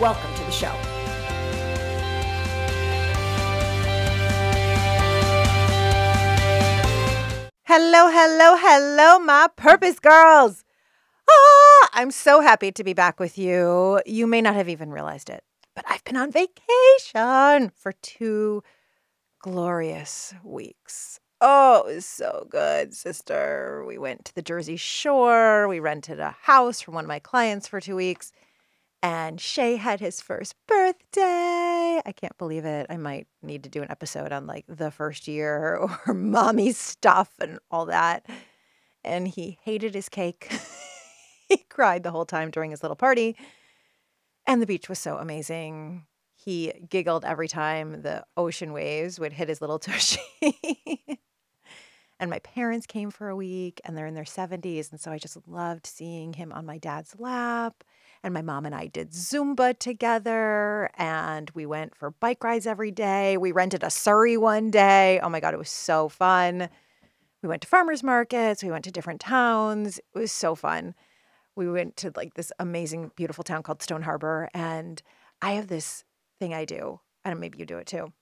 Welcome to the show. Hello, hello, hello, my purpose girls. Ah, I'm so happy to be back with you. You may not have even realized it, but I've been on vacation for two glorious weeks. Oh, it was so good, sister. We went to the Jersey Shore. We rented a house from one of my clients for two weeks. And Shay had his first birthday. I can't believe it. I might need to do an episode on like the first year or mommy stuff and all that. And he hated his cake. he cried the whole time during his little party. And the beach was so amazing. He giggled every time the ocean waves would hit his little tushy. And my parents came for a week and they're in their 70s. And so I just loved seeing him on my dad's lap. And my mom and I did Zumba together and we went for bike rides every day. We rented a Surrey one day. Oh my God, it was so fun. We went to farmers markets, we went to different towns. It was so fun. We went to like this amazing, beautiful town called Stone Harbor. And I have this thing I do, and maybe you do it too.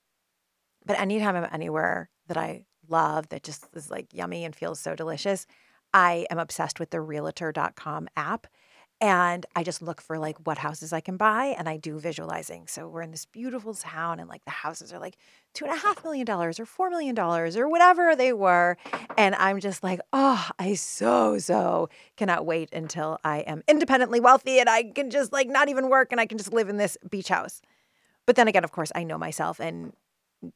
But anytime I'm anywhere that I love that just is like yummy and feels so delicious. I am obsessed with the realtor.com app and I just look for like what houses I can buy and I do visualizing. So we're in this beautiful town and like the houses are like two and a half million dollars or four million dollars or whatever they were. And I'm just like, oh, I so, so cannot wait until I am independently wealthy and I can just like not even work and I can just live in this beach house. But then again, of course, I know myself and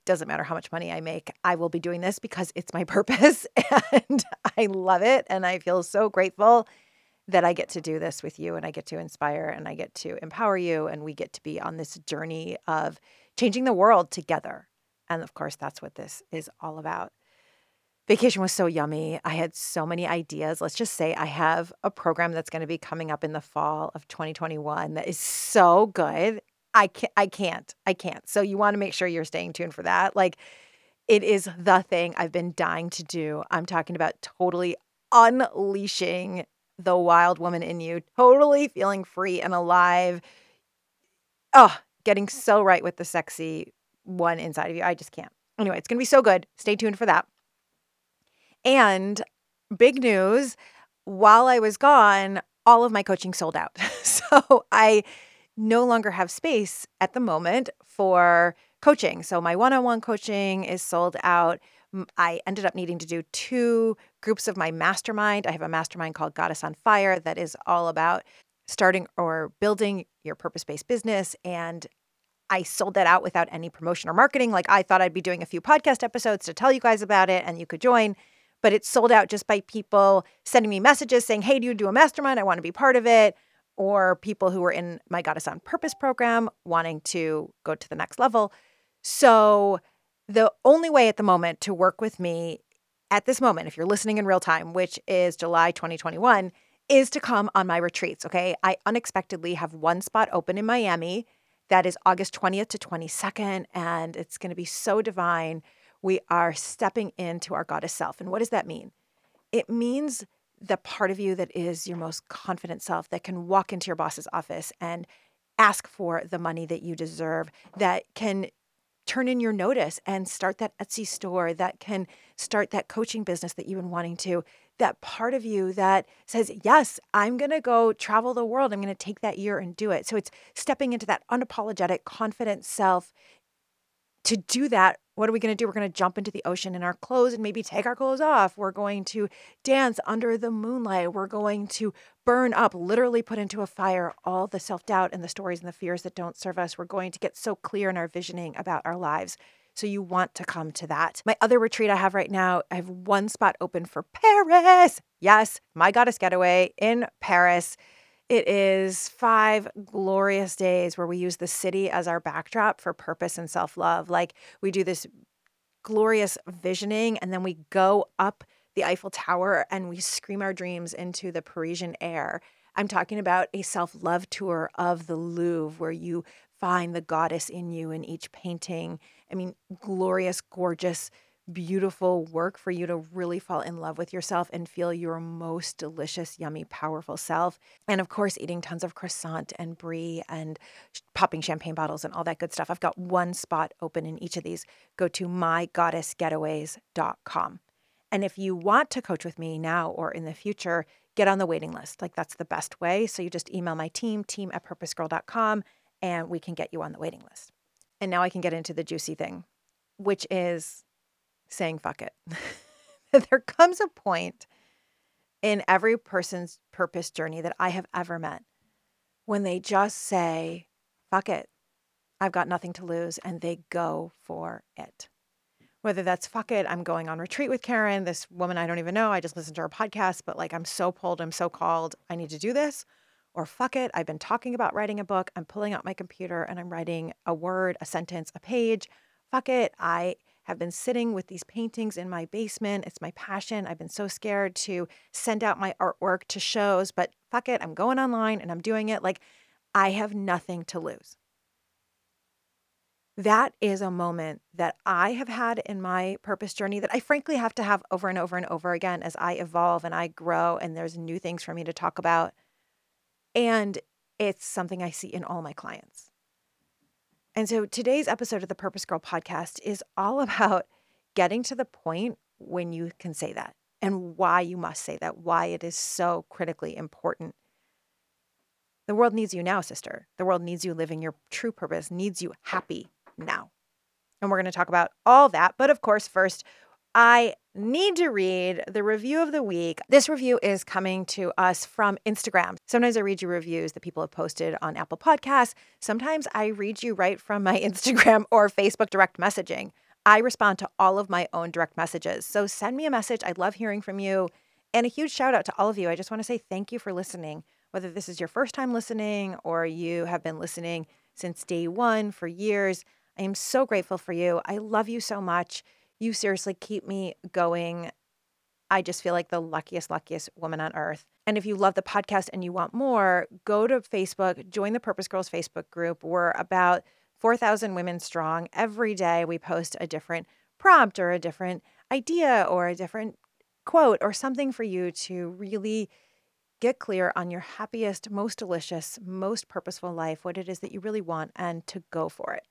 doesn't matter how much money I make, I will be doing this because it's my purpose and I love it. And I feel so grateful that I get to do this with you and I get to inspire and I get to empower you. And we get to be on this journey of changing the world together. And of course, that's what this is all about. Vacation was so yummy. I had so many ideas. Let's just say I have a program that's going to be coming up in the fall of 2021 that is so good. I can't, I can't, I can't. So you want to make sure you're staying tuned for that. Like it is the thing I've been dying to do. I'm talking about totally unleashing the wild woman in you, totally feeling free and alive. Oh, getting mm. so right with the sexy one inside of you. I just can't. Anyway, it's going to be so good. Stay tuned for that. And big news while I was gone, all of my coaching sold out. so I no longer have space at the moment for coaching. So my one on one coaching is sold out. I ended up needing to do two groups of my mastermind. I have a mastermind called Goddess on Fire that is all about starting or building your purpose based business. And I sold that out without any promotion or marketing. Like I thought I'd be doing a few podcast episodes to tell you guys about it and you could join. But it's sold out just by people sending me messages saying, Hey, do you do a mastermind? I want to be part of it or people who were in my Goddess on Purpose program wanting to go to the next level. So, the only way at the moment to work with me at this moment, if you're listening in real time, which is July 2021, is to come on my retreats. Okay. I unexpectedly have one spot open in Miami. That is August 20th to 22nd. And it's going to be so divine. We are stepping into our goddess self. And what does that mean? It means the part of you that is your most confident self that can walk into your boss's office and ask for the money that you deserve, that can turn in your notice and start that Etsy store, that can start that coaching business that you've been wanting to. That part of you that says, Yes, I'm going to go travel the world. I'm going to take that year and do it. So it's stepping into that unapologetic, confident self. To do that what are we going to do? We're going to jump into the ocean in our clothes and maybe take our clothes off. We're going to dance under the moonlight. We're going to burn up, literally put into a fire all the self doubt and the stories and the fears that don't serve us. We're going to get so clear in our visioning about our lives. So you want to come to that. My other retreat I have right now, I have one spot open for Paris. Yes, my goddess getaway in Paris. It is five glorious days where we use the city as our backdrop for purpose and self love. Like we do this glorious visioning and then we go up the Eiffel Tower and we scream our dreams into the Parisian air. I'm talking about a self love tour of the Louvre where you find the goddess in you in each painting. I mean, glorious, gorgeous beautiful work for you to really fall in love with yourself and feel your most delicious, yummy, powerful self. And of course, eating tons of croissant and brie and popping champagne bottles and all that good stuff. I've got one spot open in each of these. Go to mygoddessgetaways.com. And if you want to coach with me now or in the future, get on the waiting list. Like that's the best way. So you just email my team, team at purposegirl.com, and we can get you on the waiting list. And now I can get into the juicy thing, which is saying fuck it. there comes a point in every person's purpose journey that I have ever met when they just say, fuck it, I've got nothing to lose, and they go for it. Whether that's fuck it, I'm going on retreat with Carin, this woman I don't even know, I just listened to her podcast, but like I'm so pulled, I'm so called, I need to do this. Or fuck it, I've been talking about writing a book, I'm pulling out my computer and I'm writing a word, a sentence, a page. Fuck it, I have been sitting with these paintings in my basement. It's my passion. I've been so scared to send out my artwork to shows, but fuck it, I'm going online and I'm doing it. Like, I have nothing to lose. That is a moment that I have had in my purpose journey that I frankly have to have over and over and over again as I evolve and I grow and there's new things for me to talk about. And it's something I see in all my clients. And so today's episode of the Purpose Girl podcast is all about getting to the point when you can say that and why you must say that, why it is so critically important. The world needs you now, sister. The world needs you living your true purpose, needs you happy now. And we're going to talk about all that. But of course, first, I need to read the review of the week. This review is coming to us from Instagram. Sometimes I read you reviews that people have posted on Apple Podcasts. Sometimes I read you right from my Instagram or Facebook direct messaging. I respond to all of my own direct messages. So send me a message. I love hearing from you. And a huge shout out to all of you. I just want to say thank you for listening. Whether this is your first time listening or you have been listening since day one for years, I am so grateful for you. I love you so much. You seriously keep me going. I just feel like the luckiest, luckiest woman on earth. And if you love the podcast and you want more, go to Facebook, join the Purpose Girls Facebook group. We're about 4,000 women strong. Every day we post a different prompt or a different idea or a different quote or something for you to really get clear on your happiest, most delicious, most purposeful life, what it is that you really want, and to go for it.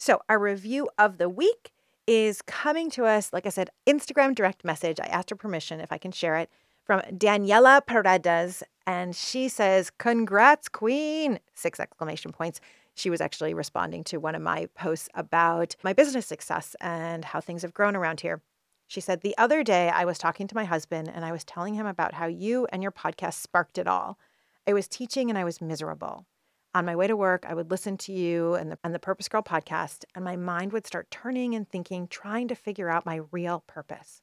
So, our review of the week is coming to us, like I said, Instagram direct message. I asked her permission if I can share it from Daniela Paredes. And she says, Congrats, Queen! Six exclamation points. She was actually responding to one of my posts about my business success and how things have grown around here. She said, The other day I was talking to my husband and I was telling him about how you and your podcast sparked it all. I was teaching and I was miserable. On my way to work, I would listen to you and the, and the Purpose Girl podcast, and my mind would start turning and thinking, trying to figure out my real purpose.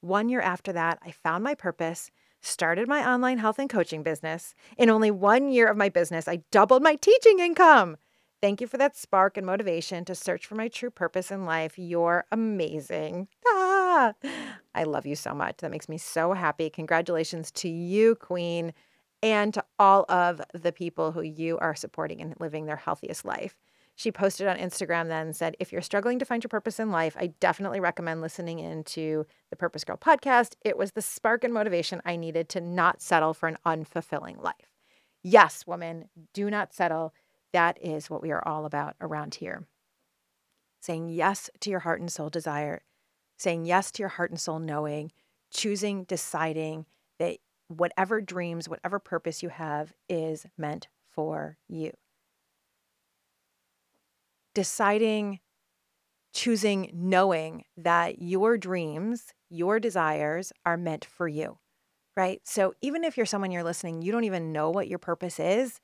One year after that, I found my purpose, started my online health and coaching business. In only one year of my business, I doubled my teaching income. Thank you for that spark and motivation to search for my true purpose in life. You're amazing. Ah, I love you so much. That makes me so happy. Congratulations to you, Queen and to all of the people who you are supporting and living their healthiest life. She posted on Instagram then said, If you're struggling to find your purpose in life, I definitely recommend listening into the Purpose Girl podcast. It was the spark and motivation I needed to not settle for an unfulfilling life. Yes, woman, do not settle. That is what we are all about around here. Saying yes to your heart and soul desire, saying yes to your heart and soul knowing, choosing, deciding whatever dreams, whatever purpose you have is meant for you. Deciding, choosing, knowing that your dreams, your desires are meant for you, right? So even if you're someone you're listening, you don't even know what your purpose is,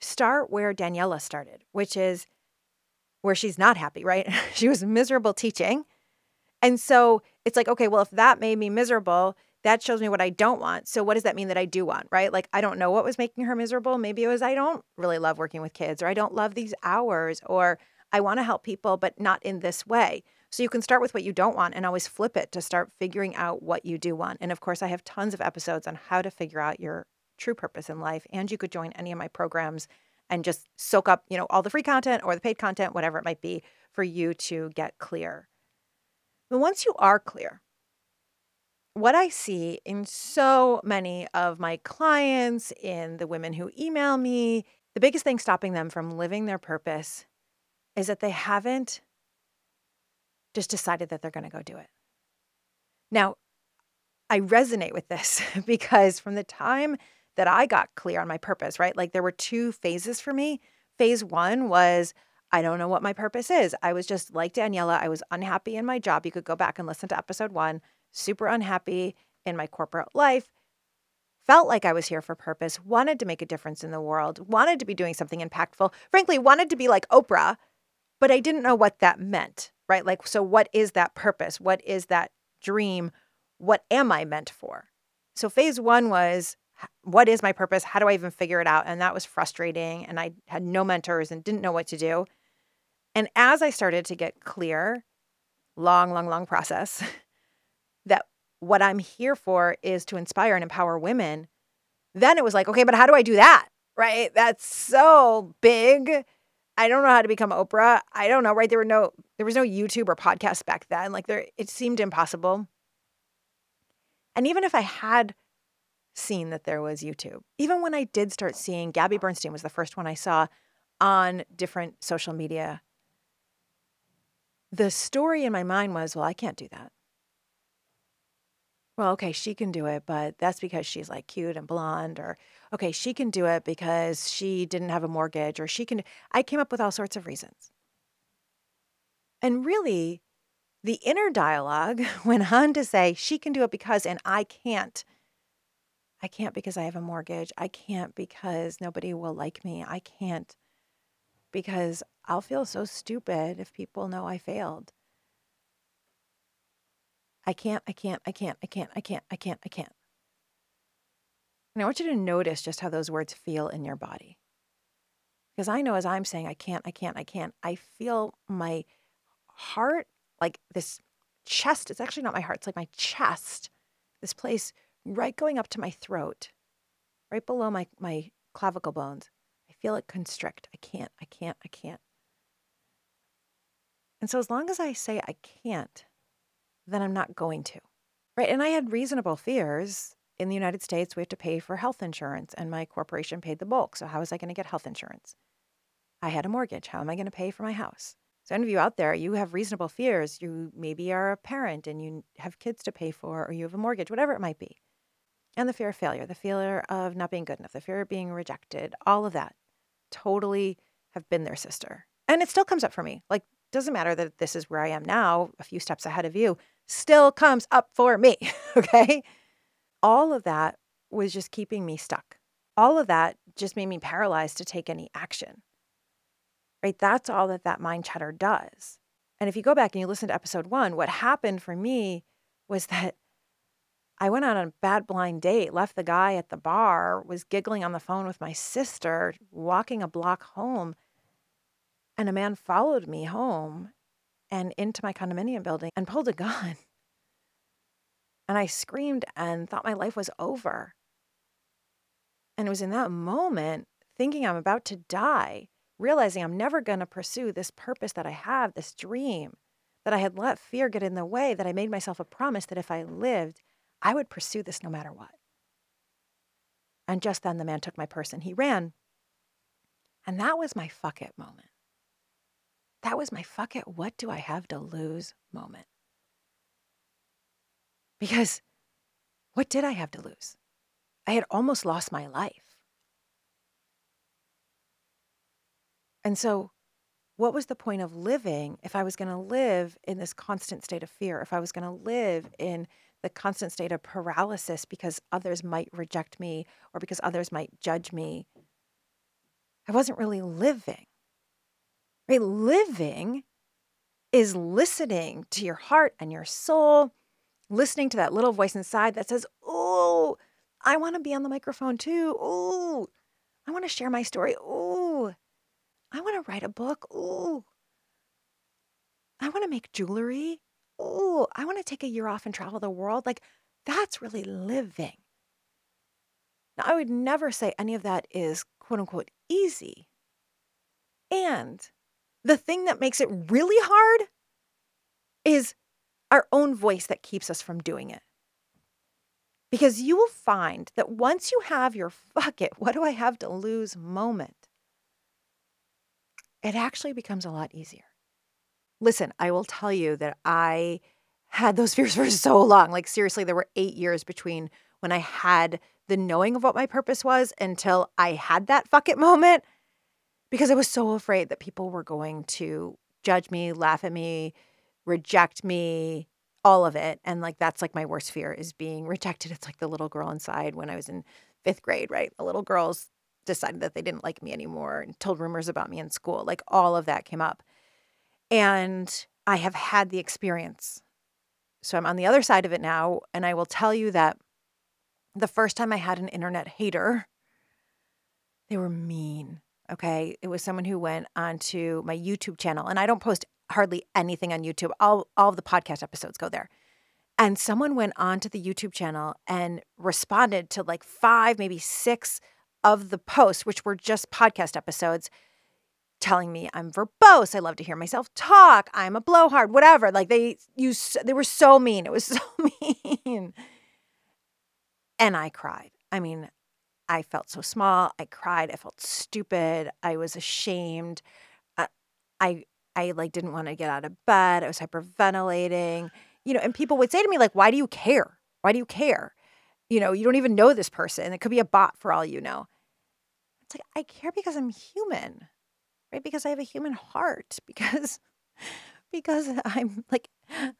start where Daniela started, which is where she's not happy, right? she was miserable teaching. And so it's like, okay, well, if that made me miserable, that shows me what I don't want. So what does that mean that I do want, right? Like I don't know what was making her miserable. Maybe it was I don't really love working with kids or I don't love these hours or I want to help people but not in this way. So you can start with what you don't want and always flip it to start figuring out what you do want. And of course, I have tons of episodes on how to figure out your true purpose in life and you could join any of my programs and just soak up, you know, all the free content or the paid content, whatever it might be for you to get clear. But once you are clear, what I see in so many of my clients, in the women who email me, the biggest thing stopping them from living their purpose is that they haven't just decided that they're going to go do it. Now, I resonate with this because from the time that I got clear on my purpose, right? Like there were two phases for me. Phase one was I don't know what my purpose is. I was just like Daniela, I was unhappy in my job. You could go back and listen to episode one, super unhappy in my corporate life. Felt like I was here for purpose, wanted to make a difference in the world, wanted to be doing something impactful, frankly, wanted to be like Oprah, but I didn't know what that meant, right? Like, so what is that purpose? What is that dream? What am I meant for? So, phase one was what is my purpose? How do I even figure it out? And that was frustrating. And I had no mentors and didn't know what to do. And as I started to get clear, long, long, long process, what I'm here for is to inspire and empower women, then it was like, okay, but how do I do that? Right? That's so big. I don't know how to become Oprah. I don't know, right? There were no there was no YouTube or podcast back then. Like there it seemed impossible. And even if I had seen that there was YouTube. Even when I did start seeing, Gabby Bernstein was the first one I saw on different social media. The story in my mind was, well, I can't do that. Well, okay, she can do it, but that's because she's like cute and blonde, or okay, she can do it because she didn't have a mortgage, or she can. I came up with all sorts of reasons. And really, the inner dialogue went on to say, she can do it because, and I can't. I can't because I have a mortgage. I can't because nobody will like me. I can't because I'll feel so stupid if people know I failed. I can't, I can't, I can't, I can't, I can't, I can't, I can't. And I want you to notice just how those words feel in your body. Because I know as I'm saying, I can't, I can't, I can't, I feel my heart like this chest. It's actually not my heart, it's like my chest, this place right going up to my throat, right below my, my clavicle bones. I feel it constrict. I can't, I can't, I can't. And so as long as I say I can't, then I'm not going to. Right. And I had reasonable fears. In the United States, we have to pay for health insurance, and my corporation paid the bulk. So, how was I going to get health insurance? I had a mortgage. How am I going to pay for my house? So, any of you out there, you have reasonable fears. You maybe are a parent and you have kids to pay for, or you have a mortgage, whatever it might be and the fear of failure, the fear of not being good enough, the fear of being rejected, all of that totally have been their sister. And it still comes up for me. Like, doesn't matter that this is where I am now, a few steps ahead of you, still comes up for me. okay. All of that was just keeping me stuck. All of that just made me paralyzed to take any action. Right. That's all that that mind chatter does. And if you go back and you listen to episode one, what happened for me was that I went on a bad blind date, left the guy at the bar, was giggling on the phone with my sister, walking a block home. And a man followed me home and into my condominium building and pulled a gun. And I screamed and thought my life was over. And it was in that moment, thinking I'm about to die, realizing I'm never going to pursue this purpose that I have, this dream, that I had let fear get in the way, that I made myself a promise that if I lived, I would pursue this no matter what. And just then the man took my purse and he ran. And that was my fuck it moment. That was my fuck it, what do I have to lose moment. Because what did I have to lose? I had almost lost my life. And so, what was the point of living if I was going to live in this constant state of fear, if I was going to live in the constant state of paralysis because others might reject me or because others might judge me. I wasn't really living. Right? Living is listening to your heart and your soul, listening to that little voice inside that says, Oh, I want to be on the microphone too. Oh, I want to share my story. Oh, I want to write a book. Oh, I want to make jewelry. Oh, I want to take a year off and travel the world. Like, that's really living. Now, I would never say any of that is quote unquote easy. And the thing that makes it really hard is our own voice that keeps us from doing it. Because you will find that once you have your fuck it, what do I have to lose moment, it actually becomes a lot easier. Listen, I will tell you that I had those fears for so long. Like, seriously, there were eight years between when I had the knowing of what my purpose was until I had that fuck it moment because I was so afraid that people were going to judge me, laugh at me, reject me, all of it. And like that's like my worst fear is being rejected. It's like the little girl inside when I was in fifth grade, right? The little girls decided that they didn't like me anymore and told rumors about me in school. Like all of that came up. And I have had the experience. So I'm on the other side of it now. And I will tell you that the first time I had an internet hater, they were mean. Okay. It was someone who went onto my YouTube channel, and I don't post hardly anything on YouTube. All, all of the podcast episodes go there. And someone went onto the YouTube channel and responded to like five, maybe six of the posts, which were just podcast episodes, telling me I'm verbose. I love to hear myself talk. I'm a blowhard, whatever. Like they use, they were so mean. It was so mean. And I cried. I mean, I felt so small. I cried. I felt stupid. I was ashamed. I, I, I like didn't want to get out of bed. I was hyperventilating. You know, and people would say to me like, "Why do you care? Why do you care? You know, you don't even know this person. It could be a bot for all you know." It's like I care because I'm human, right? Because I have a human heart. Because because I'm like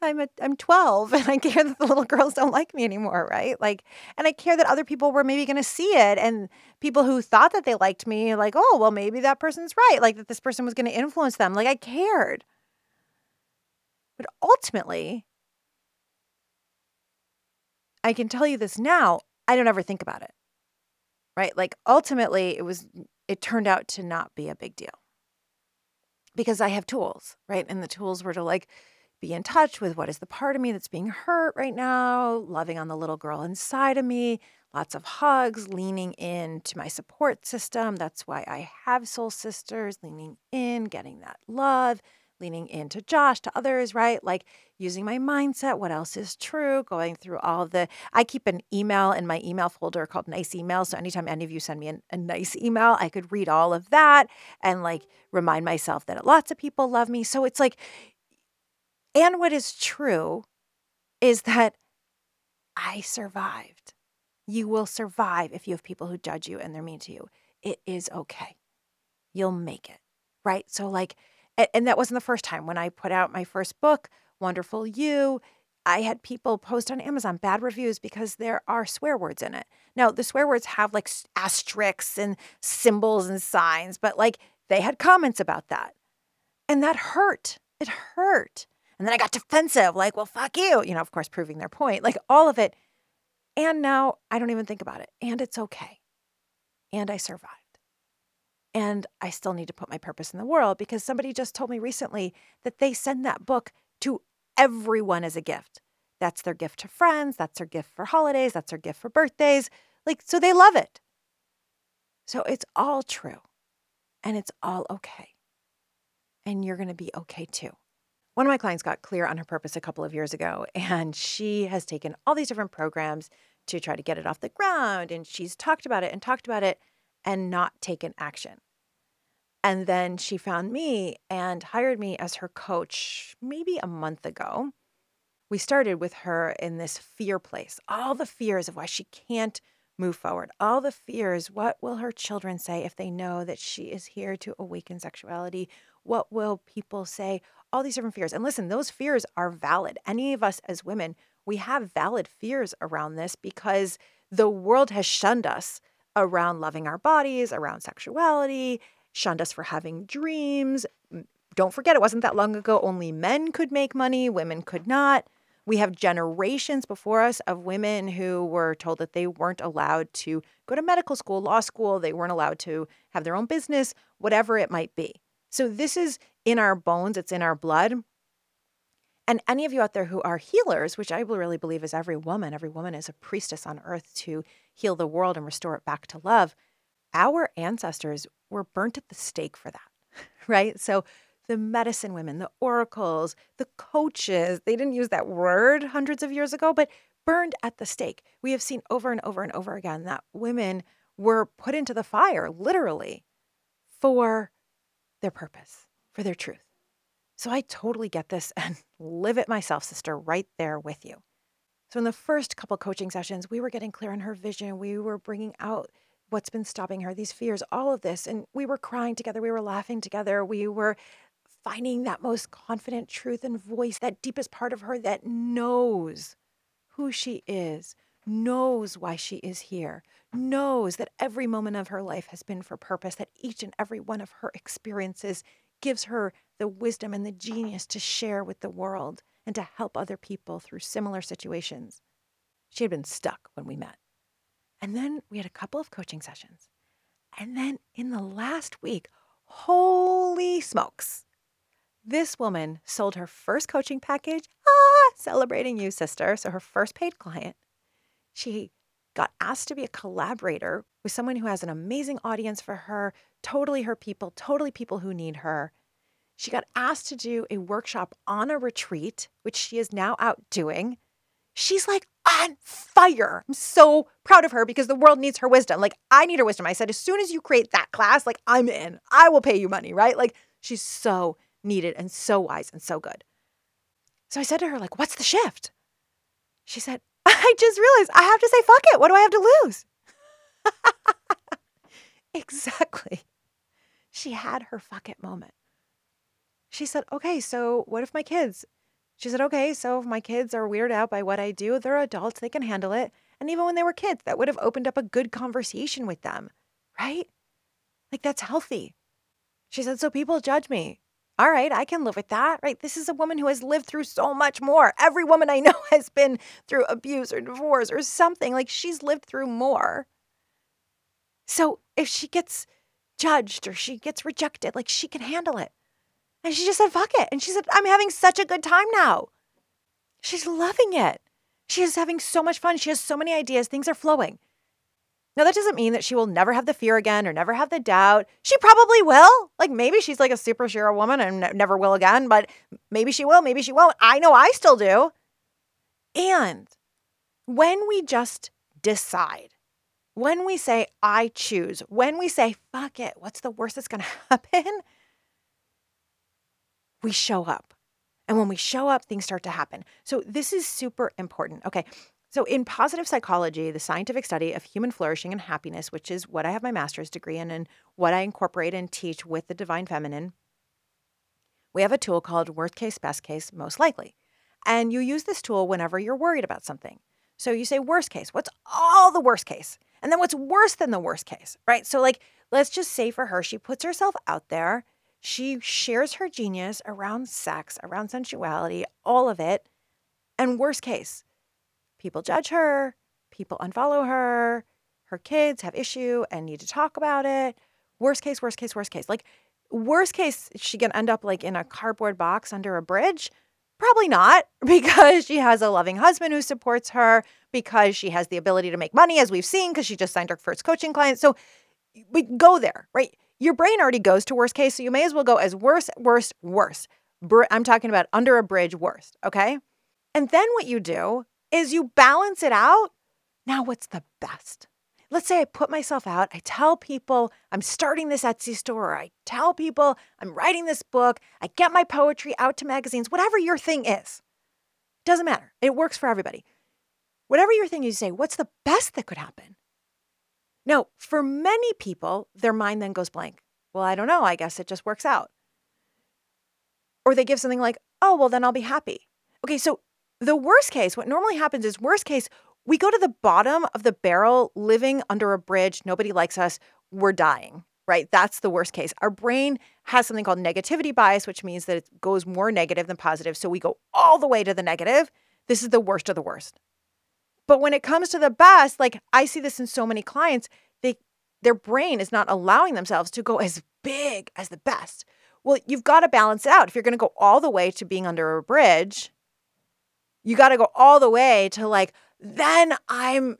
I'm a, I'm 12 and I care that the little girls don't like me anymore, right? Like and I care that other people were maybe going to see it and people who thought that they liked me like, "Oh, well maybe that person's right." Like that this person was going to influence them. Like I cared. But ultimately, I can tell you this now, I don't ever think about it. Right? Like ultimately, it was it turned out to not be a big deal because I have tools, right? And the tools were to like be in touch with what is the part of me that's being hurt right now, loving on the little girl inside of me, lots of hugs, leaning in to my support system. That's why I have soul sisters, leaning in, getting that love, leaning into Josh, to others, right? Like using my mindset, what else is true, going through all the. I keep an email in my email folder called nice emails. So anytime any of you send me an, a nice email, I could read all of that and like remind myself that lots of people love me. So it's like, and what is true is that I survived. You will survive if you have people who judge you and they're mean to you. It is okay. You'll make it, right? So, like, and that wasn't the first time. When I put out my first book, Wonderful You, I had people post on Amazon bad reviews because there are swear words in it. Now, the swear words have like asterisks and symbols and signs, but like they had comments about that. And that hurt. It hurt. And then I got defensive, like, well, fuck you, you know, of course, proving their point, like all of it. And now I don't even think about it. And it's okay. And I survived. And I still need to put my purpose in the world because somebody just told me recently that they send that book to everyone as a gift. That's their gift to friends. That's their gift for holidays. That's their gift for birthdays. Like, so they love it. So it's all true and it's all okay. And you're going to be okay too. One of my clients got clear on her purpose a couple of years ago, and she has taken all these different programs to try to get it off the ground. And she's talked about it and talked about it and not taken action. And then she found me and hired me as her coach maybe a month ago. We started with her in this fear place, all the fears of why she can't move forward, all the fears. What will her children say if they know that she is here to awaken sexuality? What will people say? All these different fears. And listen, those fears are valid. Any of us as women, we have valid fears around this because the world has shunned us around loving our bodies, around sexuality, shunned us for having dreams. Don't forget, it wasn't that long ago only men could make money, women could not. We have generations before us of women who were told that they weren't allowed to go to medical school, law school, they weren't allowed to have their own business, whatever it might be. So this is in our bones, it's in our blood. And any of you out there who are healers, which I really believe is every woman, every woman is a priestess on earth to heal the world and restore it back to love. Our ancestors were burnt at the stake for that, right? So the medicine women, the oracles, the coaches, they didn't use that word hundreds of years ago, but burned at the stake. We have seen over and over and over again that women were put into the fire, literally, for their purpose, for their truth. So I totally get this and live it myself, sister, right there with you. So in the first couple coaching sessions, we were getting clear on her vision. We were bringing out what's been stopping her, these fears, all of this. And we were crying together. We were laughing together. We were finding that most confident truth and voice, that deepest part of her that knows who she is, knows why she is here, knows that every moment of her life has been for purpose, that each and every one of her experiences gives her the wisdom and the genius to share with the world and to help other people through similar situations. She had been stuck when we met. And then we had a couple of coaching sessions. And then in the last week, holy smokes, this woman sold her first coaching package, ah, celebrating you, sister. So her first paid client. She got asked to be a collaborator with someone who has an amazing audience for her, totally her people, totally people who need her. She got asked to do a workshop on a retreat, which she is now out doing. She's like on fire. I'm so proud of her because the world needs her wisdom. Like, I need her wisdom. I said, as soon as you create that class, like, I'm in. I will pay you money, right? Like, she's so needed and so wise and so good. So I said to her, like, what's the shift? She said, I just realized I have to say, fuck it. What do I have to lose? exactly. She had her fuck it moment. She said, okay, so what if my kids? She said, okay, so if my kids are weirded out by what I do, they're adults, they can handle it. And even when they were kids, that would have opened up a good conversation with them, right? Like that's healthy. She said, so people judge me all right, I can live with that, right? This is a woman who has lived through so much more. Every woman I know has been through abuse or divorce or something. Like she's lived through more. So if she gets judged or she gets rejected, like she can handle it. And she just said, fuck it. And she said, I'm having such a good time now. She's loving it. She is having so much fun. She has so many ideas. Things are flowing. Now, that doesn't mean that she will never have the fear again or never have the doubt. She probably will. Like maybe she's like a super Shira woman and never will again, but maybe she will, maybe she won't. I know I still do. And when we just decide, when we say, I choose, when we say, fuck it, what's the worst that's going to happen? We show up. And when we show up, things start to happen. So this is super important. Okay. So, in positive psychology, the scientific study of human flourishing and happiness, which is what I have my master's degree in and what I incorporate and teach with the divine feminine, we have a tool called worst case, best case, most likely. And you use this tool whenever you're worried about something. So you say worst case, what's all the worst case? And then what's worse than the worst case, right? So, like, let's just say for her, she puts herself out there. She shares her genius around sex, around sensuality, all of it. And worst case, people judge her, people unfollow her, her kids have issue and need to talk about it. Worst case, worst case, worst case. Like worst case, she can end up like in a cardboard box under a bridge. Probably not, because she has a loving husband who supports her, because she has the ability to make money, as we've seen, because she just signed her first coaching client. So we go there, right? Your brain already goes to worst case, so you may as well go as worst, worst, worst. I'm talking about under a bridge, worst, okay? And then what you do is you balance it out. Now, what's the best? Let's say I put myself out, I tell people I'm starting this Etsy store, I tell people I'm writing this book, I get my poetry out to magazines, whatever your thing is. Doesn't matter. It works for everybody. Whatever your thing is, you say, what's the best that could happen? Now, for many people, their mind then goes blank. Well, I don't know. I guess it just works out. Or they give something like, oh, well, then I'll be happy. Okay, so the worst case, what normally happens is worst case, we go to the bottom of the barrel living under a bridge. Nobody likes us. We're dying, right? That's the worst case. Our brain has something called negativity bias, which means that it goes more negative than positive. So we go all the way to the negative. This is the worst of the worst. But when it comes to the best, like I see this in so many clients, they their brain is not allowing themselves to go as big as the best. Well, you've got to balance it out. If you're going to go all the way to being under a bridge, you got to go all the way to like, then I'm,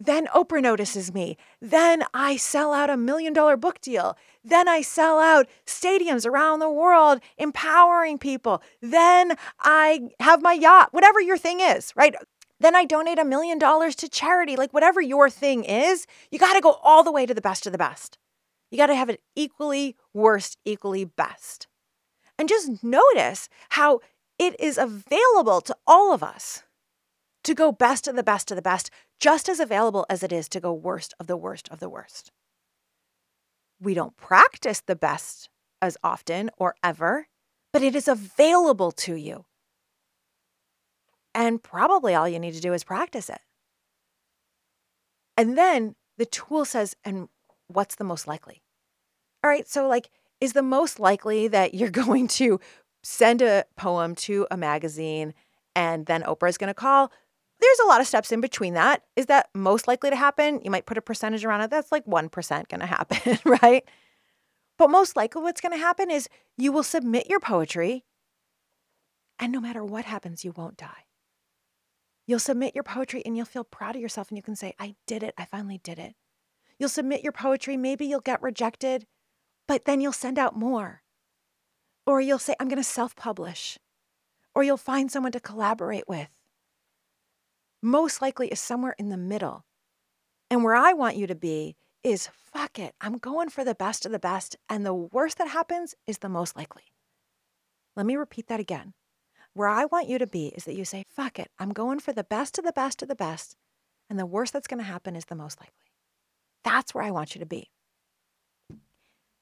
then Oprah notices me. Then I sell out a million dollar book deal. Then I sell out stadiums around the world, empowering people. Then I have my yacht, whatever your thing is, right? Then I donate a million dollars to charity. Like, whatever your thing is, you got to go all the way to the best of the best. You got to have it equally worst, equally best. And just notice how it is available to all of us to go best of the best of the best, just as available as it is to go worst of the worst of the worst. We don't practice the best as often or ever, but it is available to you. And probably all you need to do is practice it. And then the tool says, and what's the most likely? All right, so like, is the most likely that you're going to send a poem to a magazine and then Oprah is going to call? There's a lot of steps in between that. Is that most likely to happen? You might put a percentage around it. That's like 1% going to happen, right? But most likely, what's going to happen is you will submit your poetry, and no matter what happens, you won't die. You'll submit your poetry and you'll feel proud of yourself and you can say, I did it. I finally did it. You'll submit your poetry. Maybe you'll get rejected, but then you'll send out more. Or you'll say, I'm going to self publish. Or you'll find someone to collaborate with. Most likely is somewhere in the middle. And where I want you to be is fuck it. I'm going for the best of the best. And the worst that happens is the most likely. Let me repeat that again. Where I want you to be is that you say, fuck it. I'm going for the best of the best of the best. And the worst that's going to happen is the most likely. That's where I want you to be.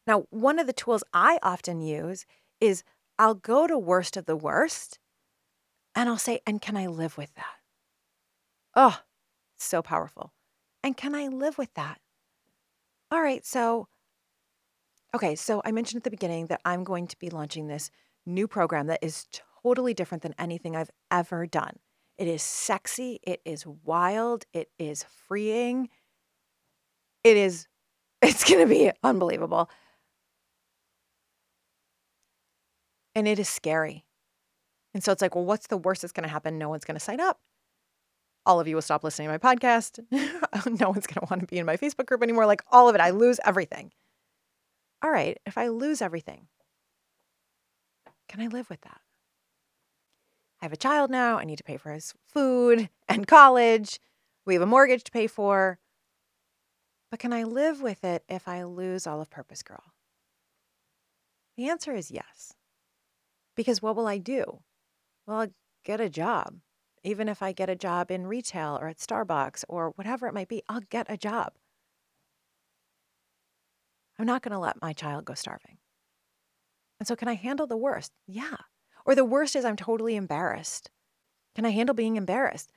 Now, one of the tools I often use is I'll go to worst of the worst and I'll say, and can I live with that? Oh, so powerful. And can I live with that? All right, so, okay, so I mentioned at the beginning that I'm going to be launching this new program that is totally different than anything I've ever done. It is sexy, it is wild, it is freeing. It is, it's going to be unbelievable. And it is scary. And so it's like, well, what's the worst that's going to happen? No one's going to sign up. All of you will stop listening to my podcast. no one's going to want to be in my Facebook group anymore. Like all of it, I lose everything. All right, if I lose everything, can I live with that? I have a child now. I need to pay for his food and college. We have a mortgage to pay for. But can I live with it if I lose all of Purpose Girl? The answer is yes. Because what will I do? Well, I'll get a job. Even if I get a job in retail or at Starbucks or whatever it might be, I'll get a job. I'm not going to let my child go starving. And so, can I handle the worst? Yeah. Or the worst is I'm totally embarrassed. Can I handle being embarrassed?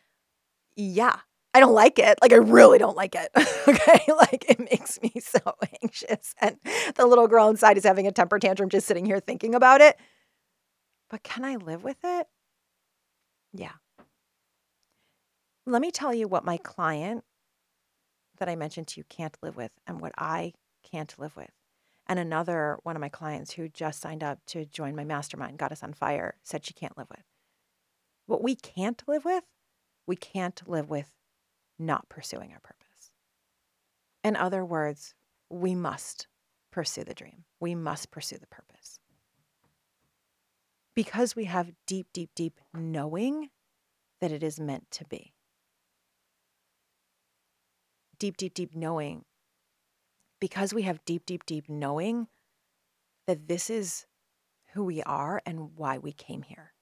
Yeah. I don't like it. Like, I really don't like it. okay. Like, it makes me so anxious. And the little girl inside is having a temper tantrum just sitting here thinking about it. But can I live with it? Yeah. Let me tell you what my client that I mentioned to you can't live with and what I can't live with. And another one of my clients who just signed up to join my mastermind, Goddess on Fire, said she can't live with. What we can't live with, we can't live with not pursuing our purpose. In other words, we must pursue the dream. We must pursue the purpose. Because we have deep, deep, deep knowing that it is meant to be. Deep, deep, deep knowing. Because we have deep, deep, deep knowing that this is who we are and why we came here.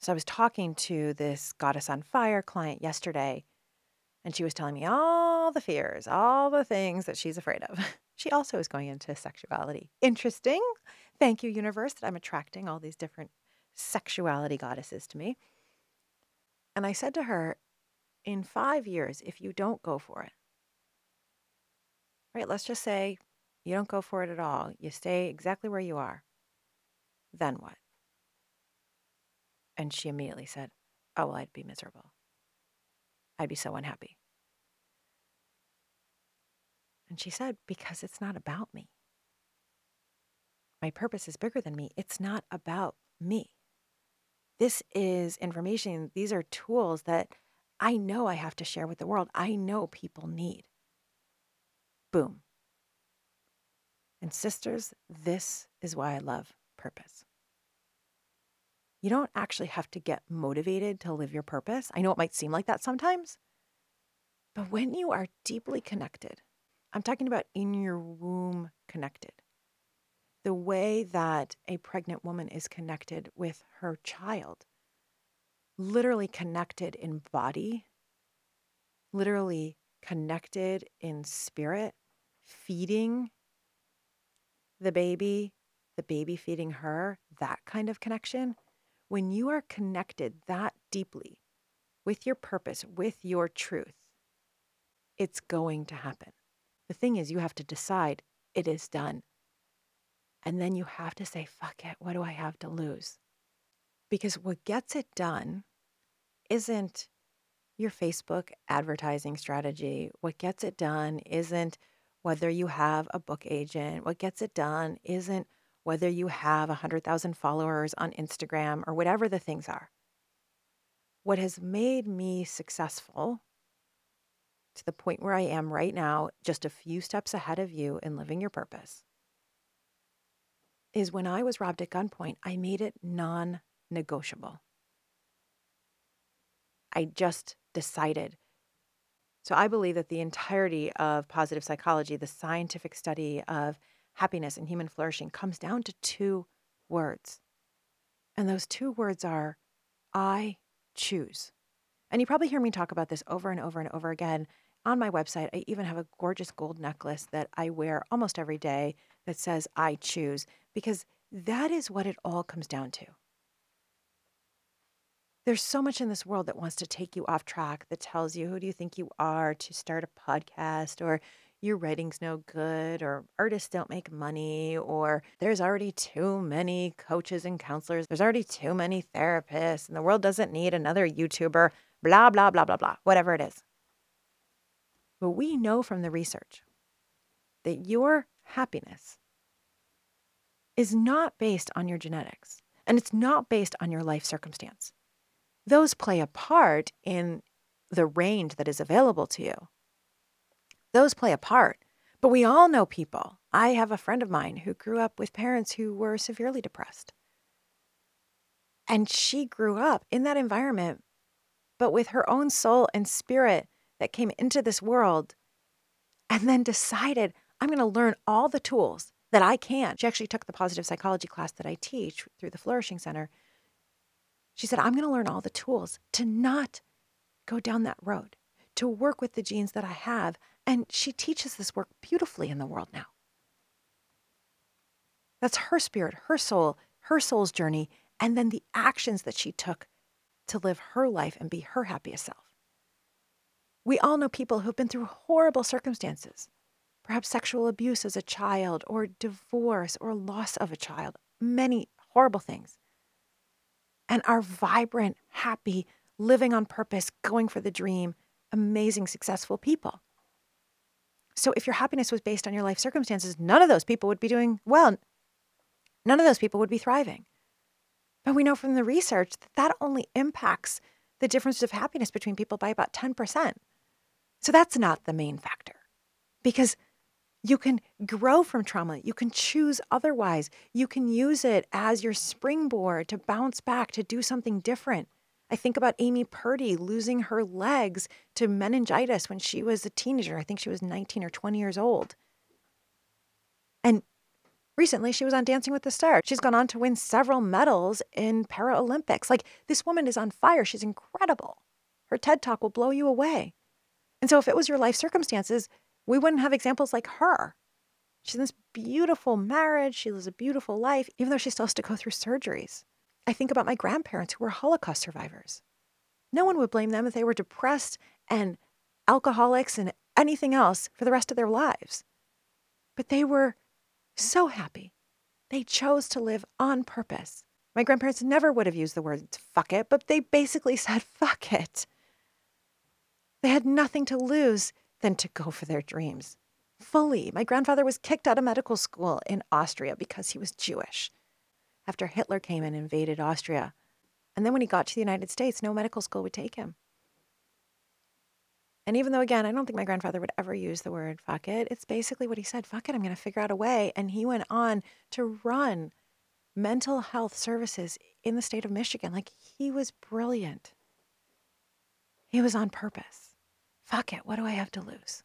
So I was talking to this Goddess on Fire client yesterday and she was telling me all the fears, all the things that she's afraid of. She also is going into sexuality. Interesting. Thank you, universe, that I'm attracting all these different sexuality goddesses to me. And I said to her, in five years, if you don't go for it, right, let's just say you don't go for it at all, you stay exactly where you are, then what? And she immediately said, oh, well, I'd be miserable. I'd be so unhappy. And she said, because it's not about me. My purpose is bigger than me. It's not about me. This is information, these are tools that I know I have to share with the world. I know people need. Boom. And sisters, this is why I love purpose. You don't actually have to get motivated to live your purpose. I know it might seem like that sometimes, but when you are deeply connected, I'm talking about in your womb connected, the way that a pregnant woman is connected with her child, literally connected in body, literally connected in spirit, feeding the baby, the baby feeding her, that kind of connection. When you are connected that deeply with your purpose, with your truth, it's going to happen. The thing is, you have to decide it is done. And then you have to say, fuck it, what do I have to lose? Because what gets it done isn't your Facebook advertising strategy. What gets it done isn't whether you have a book agent. What gets it done isn't whether you have 100,000 followers on Instagram or whatever the things are. What has made me successful to the point where I am right now, just a few steps ahead of you in living your purpose, is when I was robbed at gunpoint, I made it non negotiable. I just decided. So I believe that the entirety of positive psychology, the scientific study of happiness and human flourishing, comes down to two words. And those two words are I choose. And you probably hear me talk about this over and over and over again on my website, I even have a gorgeous gold necklace that I wear almost every day that says I choose because that is what it all comes down to. There's so much in this world that wants to take you off track that tells you who do you think you are to start a podcast or your writing's no good or artists don't make money or there's already too many coaches and counselors there's already too many therapists and the world doesn't need another YouTuber blah blah blah blah blah whatever it is but we know from the research that your happiness is not based on your genetics and it's not based on your life circumstance. Those play a part in the range that is available to you. Those play a part. But we all know people. I have a friend of mine who grew up with parents who were severely depressed. And she grew up in that environment, but with her own soul and spirit that came into this world and then decided, I'm going to learn all the tools that I can. She actually took the positive psychology class that I teach through the Flourishing Center. She said, I'm going to learn all the tools to not go down that road, to work with the genes that I have. And she teaches this work beautifully in the world now. That's her spirit, her soul, her soul's journey, and then the actions that she took to live her life and be her happiest self. We all know people who've been through horrible circumstances, perhaps sexual abuse as a child, or divorce, or loss of a child, many horrible things, and are vibrant, happy, living on purpose, going for the dream, amazing, successful people. So if your happiness was based on your life circumstances, none of those people would be doing well. None of those people would be thriving. But we know from the research that that only impacts the difference of happiness between people by about 10%. So that's not the main factor because you can grow from trauma. You can choose otherwise. You can use it as your springboard to bounce back, to do something different. I think about Amy Purdy losing her legs to meningitis when she was a teenager. I think she was 19 or 20 years old. And recently she was on Dancing with the Stars. She's gone on to win several medals in Paralympics. Like this woman is on fire. She's incredible. Her TED talk will blow you away. And so, if it was your life circumstances, we wouldn't have examples like her. She's in this beautiful marriage. She lives a beautiful life, even though she still has to go through surgeries. I think about my grandparents who were Holocaust survivors. No one would blame them if they were depressed and alcoholics and anything else for the rest of their lives. But they were so happy. They chose to live on purpose My grandparents never would have used the word fuck it, but they basically said fuck it. They had nothing to lose than to go for their dreams. Fully. My grandfather was kicked out of medical school in Austria because he was Jewish after Hitler came and invaded Austria. And then when he got to the United States, no medical school would take him. And even though, again, I don't think my grandfather would ever use the word fuck it, it's basically what he said fuck it, I'm going to figure out a way. And he went on to run mental health services in the state of Michigan. Like he was brilliant. He was on purpose. Fuck it, what do I have to lose?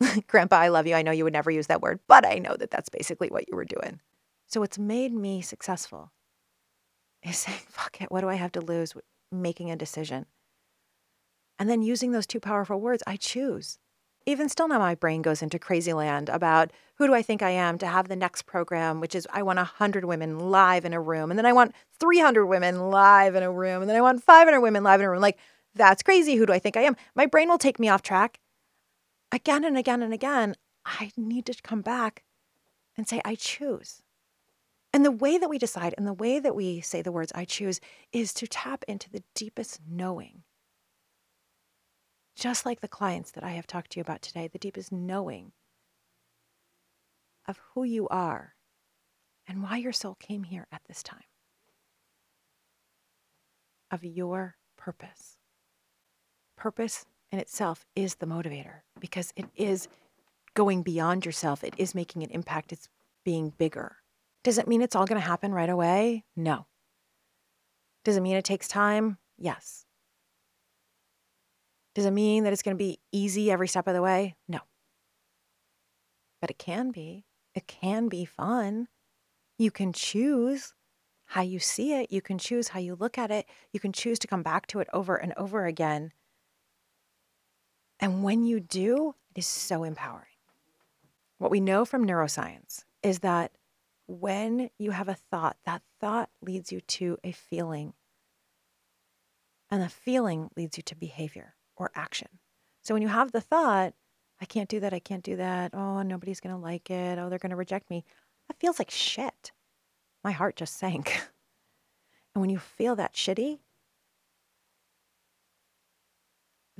Grandpa, I love you. I know you would never use that word, but I know that that's basically what you were doing. So what's made me successful is saying, fuck it, what do I have to lose? Making a decision. And then using those two powerful words, I choose. Even still now, my brain goes into crazy land about who do I think I am to have the next program, which is I want 100 women live in a room. And then I want 300 women live in a room. And then I want 500 women live in a room. Like, that's crazy. Who do I think I am? My brain will take me off track again and again and again. I need to come back and say, I choose. And the way that we decide and the way that we say the words I choose is to tap into the deepest knowing just like the clients that I have talked to you about today, the deepest knowing of who you are and why your soul came here at this time, of your purpose. Purpose in itself is the motivator because it is going beyond yourself, it is making an impact, it's being bigger. Does it mean it's all going to happen right away? No. Does it mean it takes time? Yes. Does it mean that it's going to be easy every step of the way? No. But it can be. It can be fun. You can choose how you see it. You can choose how you look at it. You can choose to come back to it over and over again. And when you do, it is so empowering. What we know from neuroscience is that when you have a thought, that thought leads you to a feeling. And the feeling leads you to behavior or action. So when you have the thought, I can't do that, I can't do that, oh, nobody's going to like it, oh, they're going to reject me, that feels like shit. My heart just sank. and when you feel that shitty,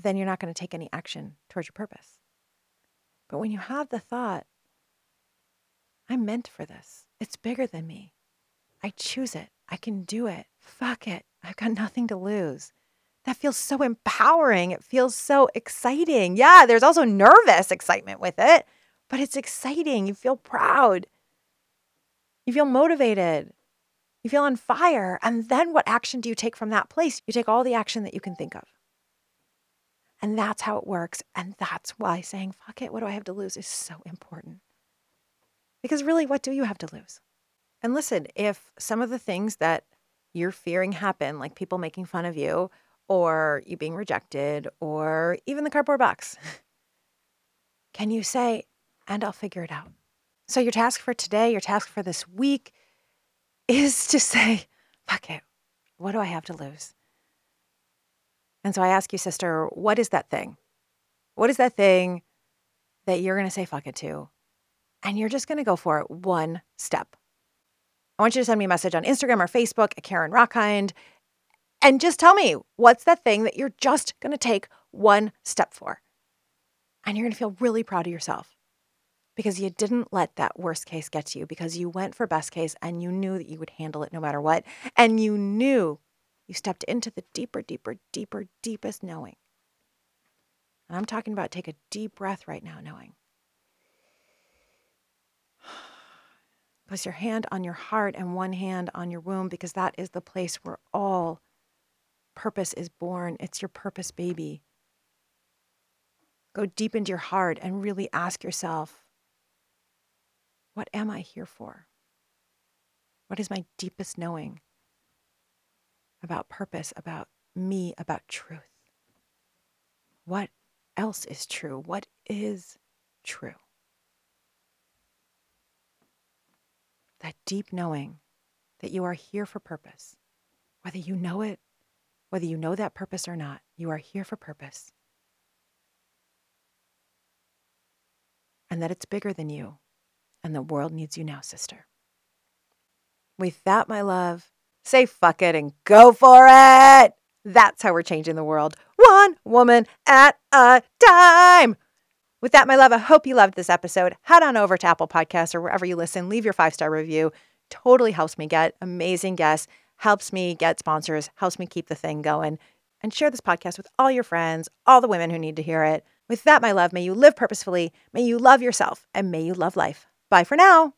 then you're not going to take any action towards your purpose. But when you have the thought, I'm meant for this, it's bigger than me. I choose it. I can do it. Fuck it. I've got nothing to lose that feels so empowering. It feels so exciting. Yeah, there's also nervous excitement with it, but it's exciting. You feel proud. You feel motivated. You feel on fire. And then what action do you take from that place? You take all the action that you can think of. And that's how it works. And that's why saying, fuck it, what do I have to lose is so important. Because really, what do you have to lose? And listen, if some of the things that you're fearing happen, like people making fun of you or you being rejected, or even the cardboard box. Can you say, and I'll figure it out? So, your task for today, your task for this week is to say, fuck it, what do I have to lose? And so I ask you, sister, what is that thing? What is that thing that you're going to say fuck it to? And you're just going to go for it one step. I want you to send me a message on Instagram or Facebook at Carin Rockind and just tell me what's that thing that you're just going to take one step for. And you're going to feel really proud of yourself because you didn't let that worst case get to you because you went for best case and you knew that you would handle it no matter what. And you knew you stepped into the deeper, deeper, deeper, deepest knowing. And I'm talking about take a deep breath right now, knowing. Place your hand on your heart and one hand on your womb because that is the place where all purpose is born. It's your purpose baby. Go deep into your heart and really ask yourself what am I here for? What is my deepest knowing about purpose, about me, about truth? What else is true? What is true? That deep knowing that you are here for purpose, whether you know it whether you know that purpose or not, you are here for purpose. And that it's bigger than you, and the world needs you now, sister. With that, my love, Say fuck it and go for it. That's how we're changing the world, one woman at a time. With that, my love, I hope you loved this episode. Head on over to Apple Podcasts or wherever you listen, leave your five star review. Totally helps me get amazing guests, helps me get sponsors, helps me keep the thing going. And share this podcast with all your friends, all the women who need to hear it. With that, my love, may you live purposefully, may you love yourself, and may you love life. Bye for now.